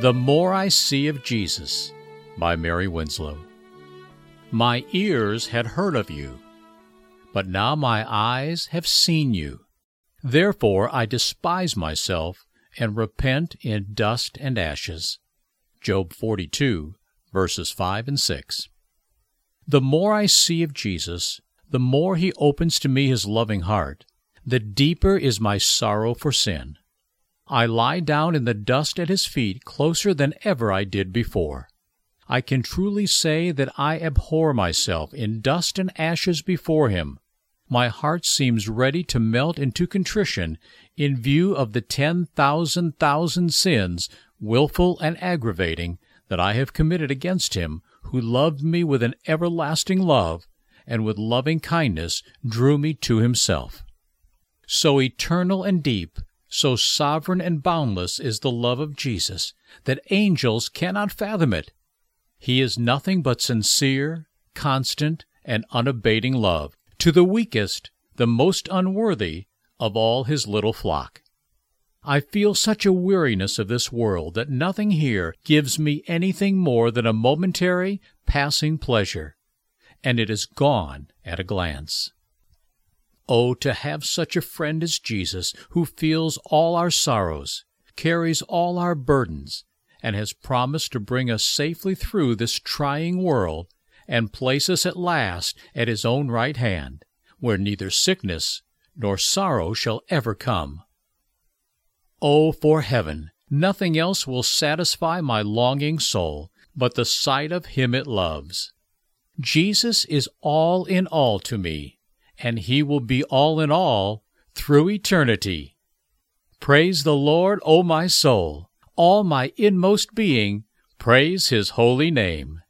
The More I See of Jesus by Mary Winslow. My ears had heard of you, but now my eyes have seen you. Therefore I despise myself and repent in dust and ashes. Job 42, verses 5 and 6. The more I see of Jesus, the more he opens to me his loving heart, the deeper is my sorrow for sin. I lie down in the dust at his feet closer than ever I did before. I can truly say that I abhor myself in dust and ashes before him. My heart seems ready to melt into contrition in view of the ten thousand thousand sins, wilful and aggravating, that I have committed against him who loved me with an everlasting love, and with loving kindness drew me to himself. So eternal and deep, so sovereign and boundless is the love of Jesus that angels cannot fathom it. He is nothing but sincere, constant, and unabating love to the weakest, the most unworthy of all his little flock. I feel such a weariness of this world that nothing here gives me anything more than a momentary, passing pleasure, and it is gone at a glance. Oh, to have such a friend as Jesus, who feels all our sorrows, carries all our burdens, and has promised to bring us safely through this trying world and place us at last at his own right hand, where neither sickness nor sorrow shall ever come. Oh, for heaven! Nothing else will satisfy my longing soul but the sight of him it loves. Jesus is all in all to me and he will be all in all through eternity. Praise the Lord, O my soul! All my inmost being, praise his holy name.